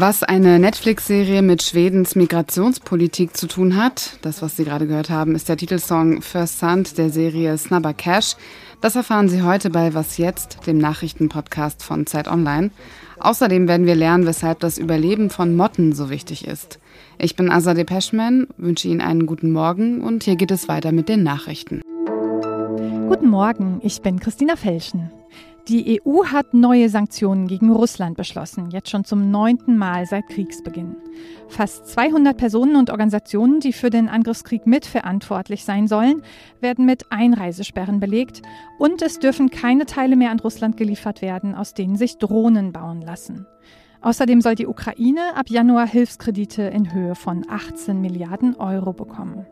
Was eine Netflix-Serie mit Schwedens Migrationspolitik zu tun hat, das, was Sie gerade gehört haben, ist der Titelsong First Son der Serie Snubber Cash. Das erfahren Sie heute bei Was Jetzt, dem Nachrichtenpodcast von Zeit Online. Außerdem werden wir lernen, weshalb das Überleben von Motten so wichtig ist. Ich bin Azadeh Peschman, wünsche Ihnen einen guten Morgen und hier geht es weiter mit den Nachrichten. Guten Morgen, ich bin Christina Felschen. Die EU hat neue Sanktionen gegen Russland beschlossen, jetzt schon zum neunten Mal seit Kriegsbeginn. Fast 200 Personen und Organisationen, die für den Angriffskrieg mitverantwortlich sein sollen, werden mit Einreisesperren belegt und es dürfen keine Teile mehr an Russland geliefert werden, aus denen sich Drohnen bauen lassen. Außerdem soll die Ukraine ab Januar Hilfskredite in Höhe von 18 Milliarden Euro bekommen.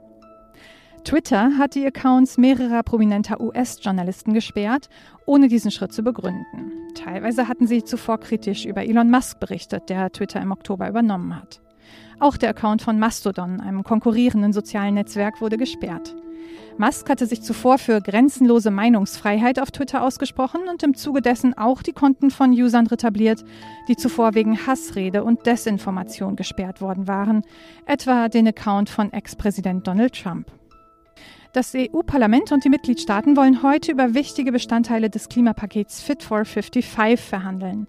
Twitter hat die Accounts mehrerer prominenter US-Journalisten gesperrt, ohne diesen Schritt zu begründen. Teilweise hatten sie zuvor kritisch über Elon Musk berichtet, der Twitter im Oktober übernommen hat. Auch der Account von Mastodon, einem konkurrierenden sozialen Netzwerk, wurde gesperrt. Musk hatte sich zuvor für grenzenlose Meinungsfreiheit auf Twitter ausgesprochen und im Zuge dessen auch die Konten von Usern retabliert, die zuvor wegen Hassrede und Desinformation gesperrt worden waren, etwa den Account von Ex-Präsident Donald Trump. Das EU-Parlament und die Mitgliedstaaten wollen heute über wichtige Bestandteile des Klimapakets Fit for 55 verhandeln.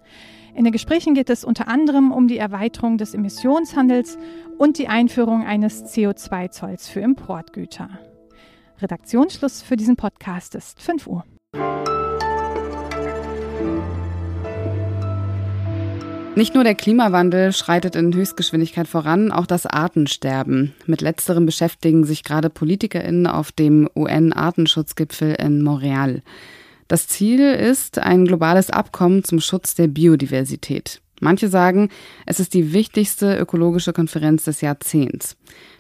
In den Gesprächen geht es unter anderem um die Erweiterung des Emissionshandels und die Einführung eines CO2-Zolls für Importgüter. Redaktionsschluss für diesen Podcast ist 5 Uhr. Nicht nur der Klimawandel schreitet in Höchstgeschwindigkeit voran, auch das Artensterben. Mit letzterem beschäftigen sich gerade PolitikerInnen auf dem UN-Artenschutzgipfel in Montreal. Das Ziel ist ein globales Abkommen zum Schutz der Biodiversität. Manche sagen, es ist die wichtigste ökologische Konferenz des Jahrzehnts.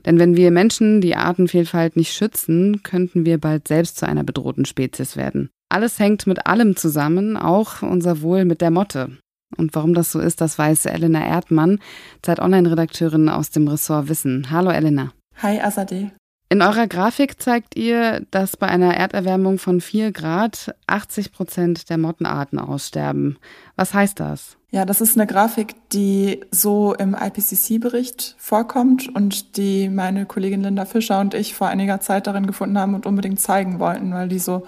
Denn wenn wir Menschen die Artenvielfalt nicht schützen, könnten wir bald selbst zu einer bedrohten Spezies werden. Alles hängt mit allem zusammen, auch unser Wohl mit der Motte. Und warum das so ist, das weiß Elena Erdmann, Zeit Online-Redakteurin aus dem Ressort Wissen. Hallo Elena. Hi Azadeh. In eurer Grafik zeigt ihr, dass bei einer Erderwärmung von 4 Grad 80 Prozent der Mottenarten aussterben. Was heißt das? Ja, das ist eine Grafik, die so im IPCC-Bericht vorkommt und die meine Kollegin Linda Fischer und ich vor einiger Zeit darin gefunden haben und unbedingt zeigen wollten, weil die so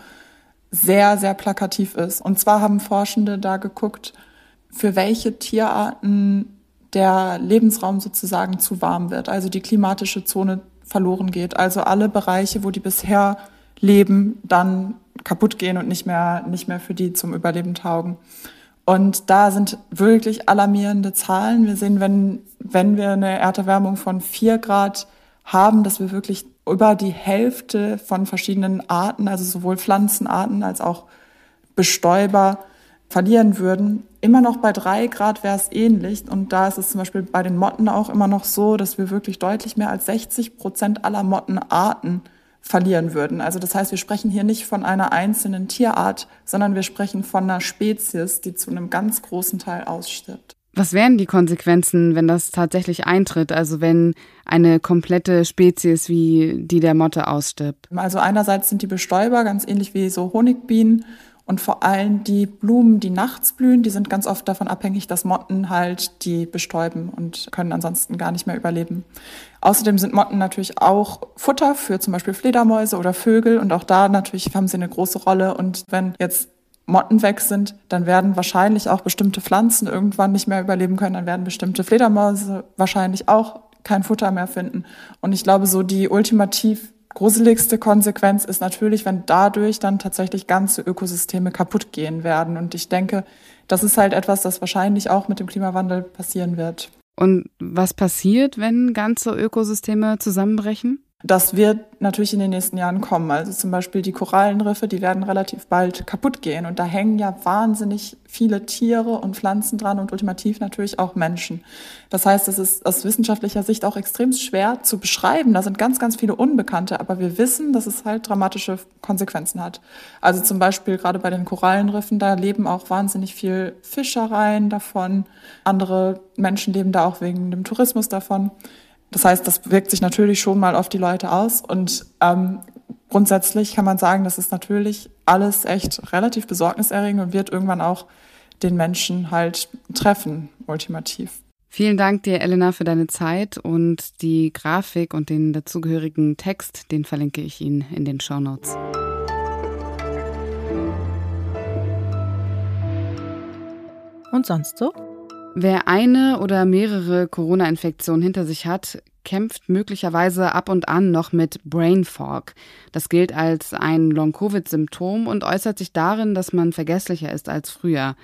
sehr, sehr plakativ ist. Und zwar haben Forschende da geguckt, für welche Tierarten der Lebensraum sozusagen zu warm wird, also die klimatische Zone verloren geht. Also alle Bereiche, wo die bisher leben, dann kaputt gehen und nicht mehr, nicht mehr für die zum Überleben taugen. Und da sind wirklich alarmierende Zahlen. Wir sehen, wenn, wenn wir eine Erderwärmung von vier Grad haben, dass wir wirklich über die Hälfte von verschiedenen Arten, also sowohl Pflanzenarten als auch Bestäuber, verlieren würden. Immer noch bei drei Grad wäre es ähnlich. Und da ist es zum Beispiel bei den Motten auch immer noch so, dass wir wirklich deutlich mehr als 60 Prozent aller Mottenarten verlieren würden. Also das heißt, wir sprechen hier nicht von einer einzelnen Tierart, sondern wir sprechen von einer Spezies, die zu einem ganz großen Teil ausstirbt. Was wären die Konsequenzen, wenn das tatsächlich eintritt? Also wenn eine komplette Spezies wie die der Motte ausstirbt? Also einerseits sind die Bestäuber ganz ähnlich wie so Honigbienen und vor allem die Blumen, die nachts blühen, die sind ganz oft davon abhängig, dass Motten halt die bestäuben und können ansonsten gar nicht mehr überleben. Außerdem sind Motten natürlich auch Futter für zum Beispiel Fledermäuse oder Vögel und auch da natürlich haben sie eine große Rolle. Und wenn jetzt Motten weg sind, dann werden wahrscheinlich auch bestimmte Pflanzen irgendwann nicht mehr überleben können, dann werden bestimmte Fledermäuse wahrscheinlich auch kein Futter mehr finden. Und ich glaube, so die ultimativ gruseligste Konsequenz ist natürlich, wenn dadurch dann tatsächlich ganze Ökosysteme kaputt gehen werden. Und ich denke, das ist halt etwas, das wahrscheinlich auch mit dem Klimawandel passieren wird. Und was passiert, wenn ganze Ökosysteme zusammenbrechen? Das wird natürlich in den nächsten Jahren kommen. Also zum Beispiel die Korallenriffe, die werden relativ bald kaputt gehen. Und da hängen ja wahnsinnig viele Tiere und Pflanzen dran und ultimativ natürlich auch Menschen. Das heißt, es ist aus wissenschaftlicher Sicht auch extrem schwer zu beschreiben. Da sind ganz, ganz viele Unbekannte. Aber wir wissen, dass es halt dramatische Konsequenzen hat. Also zum Beispiel gerade bei den Korallenriffen, da leben auch wahnsinnig viel Fischereien davon. Andere Menschen leben da auch wegen dem Tourismus davon. Das heißt, das wirkt sich natürlich schon mal auf die Leute aus. Und ähm, grundsätzlich kann man sagen, das ist natürlich alles echt relativ besorgniserregend und wird irgendwann auch den Menschen halt treffen, ultimativ. Vielen Dank dir, Elena, für deine Zeit und die Grafik und den dazugehörigen Text, den verlinke ich Ihnen in den Show Notes. Und sonst so? Wer eine oder mehrere Corona-Infektionen hinter sich hat, kämpft möglicherweise ab und an noch mit Brain Fog. Das gilt als ein Long-Covid-Symptom und äußert sich darin, dass man vergesslicher ist als früher.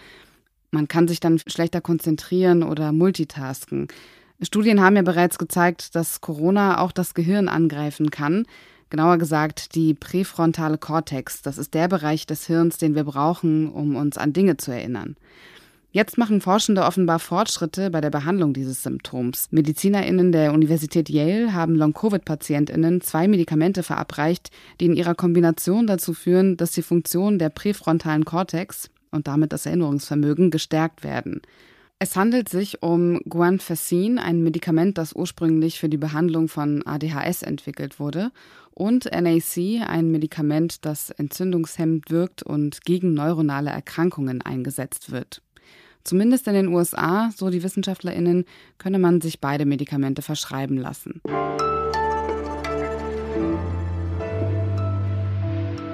Man kann sich dann schlechter konzentrieren oder multitasken. Studien haben ja bereits gezeigt, dass Corona auch das Gehirn angreifen kann. Genauer gesagt die präfrontale Kortex. Das ist der Bereich des Hirns, den wir brauchen, um uns an Dinge zu erinnern. Jetzt machen Forschende offenbar Fortschritte bei der Behandlung dieses Symptoms. MedizinerInnen der Universität Yale haben Long-Covid-PatientInnen zwei Medikamente verabreicht, die in ihrer Kombination dazu führen, dass die Funktion der präfrontalen Kortex und damit das Erinnerungsvermögen gestärkt werden. Es handelt sich um Guanfacin, ein Medikament, das ursprünglich für die Behandlung von ADHS entwickelt wurde, und NAC, ein Medikament, das entzündungshemmend wirkt und gegen neuronale Erkrankungen eingesetzt wird. Zumindest in den USA, so die Wissenschaftlerinnen, könne man sich beide Medikamente verschreiben lassen.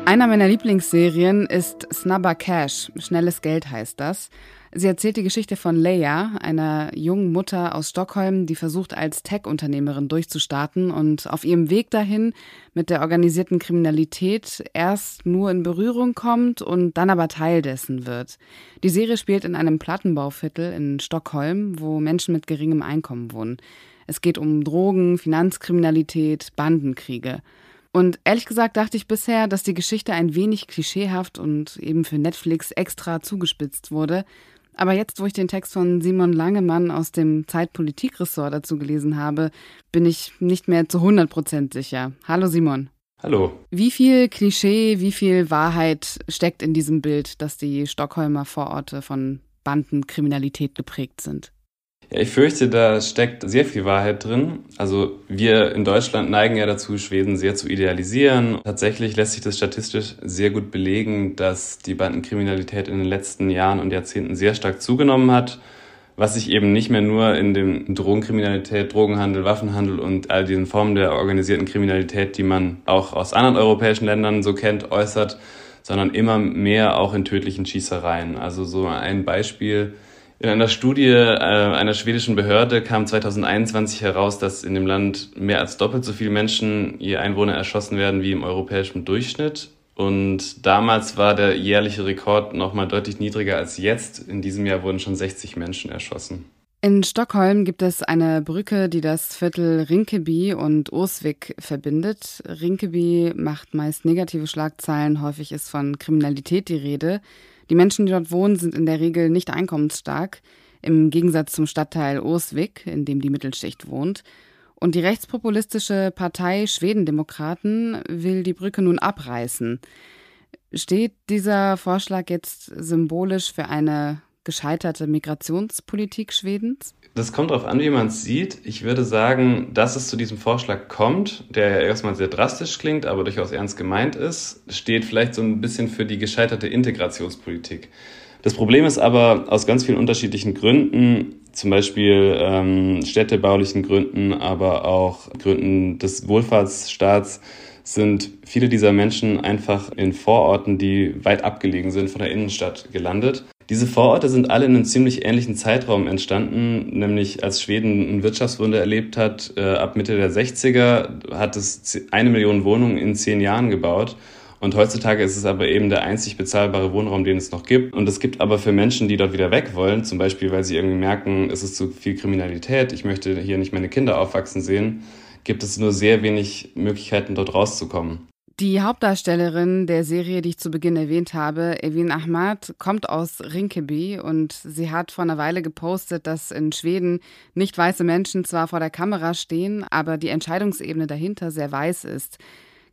Einer meiner Lieblingsserien ist Snubber Cash. Schnelles Geld heißt das. Sie erzählt die Geschichte von Leia, einer jungen Mutter aus Stockholm, die versucht, als Tech-Unternehmerin durchzustarten und auf ihrem Weg dahin mit der organisierten Kriminalität erst nur in Berührung kommt und dann aber Teil dessen wird. Die Serie spielt in einem Plattenbauviertel in Stockholm, wo Menschen mit geringem Einkommen wohnen. Es geht um Drogen, Finanzkriminalität, Bandenkriege. Und ehrlich gesagt dachte ich bisher, dass die Geschichte ein wenig klischeehaft und eben für Netflix extra zugespitzt wurde. Aber jetzt, wo ich den Text von Simon Langemann aus dem Zeitpolitikressort dazu gelesen habe, bin ich nicht mehr zu 100 Prozent sicher. Hallo Simon. Hallo. Wie viel Klischee, wie viel Wahrheit steckt in diesem Bild, dass die Stockholmer Vororte von Bandenkriminalität geprägt sind? Ja, ich fürchte, da steckt sehr viel Wahrheit drin. Also wir in Deutschland neigen ja dazu, Schweden sehr zu idealisieren. Tatsächlich lässt sich das statistisch sehr gut belegen, dass die Bandenkriminalität in den letzten Jahren und Jahrzehnten sehr stark zugenommen hat, was sich eben nicht mehr nur in dem Drogenkriminalität, Drogenhandel, Waffenhandel und all diesen Formen der organisierten Kriminalität, die man auch aus anderen europäischen Ländern so kennt, äußert, sondern immer mehr auch in tödlichen Schießereien. Also so ein Beispiel in einer Studie äh, einer schwedischen Behörde kam 2021 heraus, dass in dem Land mehr als doppelt so viele Menschen je Einwohner erschossen werden wie im europäischen Durchschnitt. Und damals war der jährliche Rekord nochmal deutlich niedriger als jetzt. In diesem Jahr wurden schon 60 Menschen erschossen. In Stockholm gibt es eine Brücke, die das Viertel Rinkeby und Osvik verbindet. Rinkeby macht meist negative Schlagzeilen, häufig ist von Kriminalität die Rede. Die Menschen, die dort wohnen, sind in der Regel nicht einkommensstark, im Gegensatz zum Stadtteil Osvik, in dem die Mittelschicht wohnt. Und die rechtspopulistische Partei Schwedendemokraten will die Brücke nun abreißen. Steht dieser Vorschlag jetzt symbolisch für eine gescheiterte Migrationspolitik Schwedens? Das kommt darauf an, wie man es sieht. Ich würde sagen, dass es zu diesem Vorschlag kommt, der ja erstmal sehr drastisch klingt, aber durchaus ernst gemeint ist, steht vielleicht so ein bisschen für die gescheiterte Integrationspolitik. Das Problem ist aber aus ganz vielen unterschiedlichen Gründen, zum Beispiel ähm, städtebaulichen Gründen, aber auch Gründen des Wohlfahrtsstaats, sind viele dieser Menschen einfach in Vororten, die weit abgelegen sind von der Innenstadt, gelandet. Diese Vororte sind alle in einem ziemlich ähnlichen Zeitraum entstanden, nämlich als Schweden ein Wirtschaftswunder erlebt hat. Äh, ab Mitte der 60er hat es eine Million Wohnungen in zehn Jahren gebaut. Und heutzutage ist es aber eben der einzig bezahlbare Wohnraum, den es noch gibt. Und es gibt aber für Menschen, die dort wieder weg wollen, zum Beispiel, weil sie irgendwie merken, es ist zu viel Kriminalität, ich möchte hier nicht meine Kinder aufwachsen sehen, gibt es nur sehr wenig Möglichkeiten, dort rauszukommen. Die Hauptdarstellerin der Serie, die ich zu Beginn erwähnt habe, Evin Ahmad, kommt aus Rinkeby und sie hat vor einer Weile gepostet, dass in Schweden nicht weiße Menschen zwar vor der Kamera stehen, aber die Entscheidungsebene dahinter sehr weiß ist.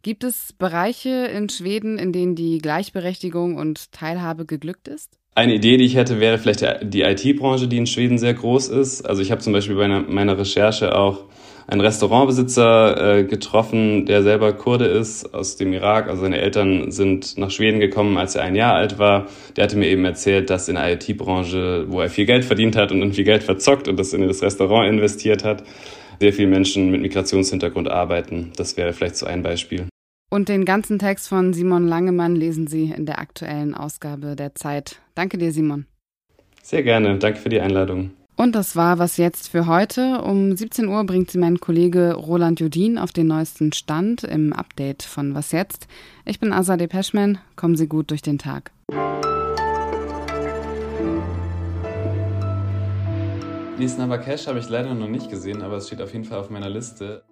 Gibt es Bereiche in Schweden, in denen die Gleichberechtigung und Teilhabe geglückt ist? Eine Idee, die ich hätte, wäre vielleicht die IT-Branche, die in Schweden sehr groß ist. Also ich habe zum Beispiel bei meiner Recherche auch einen Restaurantbesitzer äh, getroffen, der selber Kurde ist aus dem Irak. Also seine Eltern sind nach Schweden gekommen, als er ein Jahr alt war. Der hatte mir eben erzählt, dass in der IT-Branche, wo er viel Geld verdient hat und dann viel Geld verzockt und das in das Restaurant investiert hat, sehr viele Menschen mit Migrationshintergrund arbeiten. Das wäre vielleicht so ein Beispiel. Und den ganzen Text von Simon Langemann lesen Sie in der aktuellen Ausgabe der Zeit. Danke dir, Simon. Sehr gerne. Danke für die Einladung. Und das war was jetzt für heute. Um 17 Uhr bringt sie mein Kollege Roland Judin auf den neuesten Stand im Update von Was jetzt. Ich bin Azadeh Peschman. Kommen Sie gut durch den Tag. Nisna Bakesh habe ich leider noch nicht gesehen, aber es steht auf jeden Fall auf meiner Liste.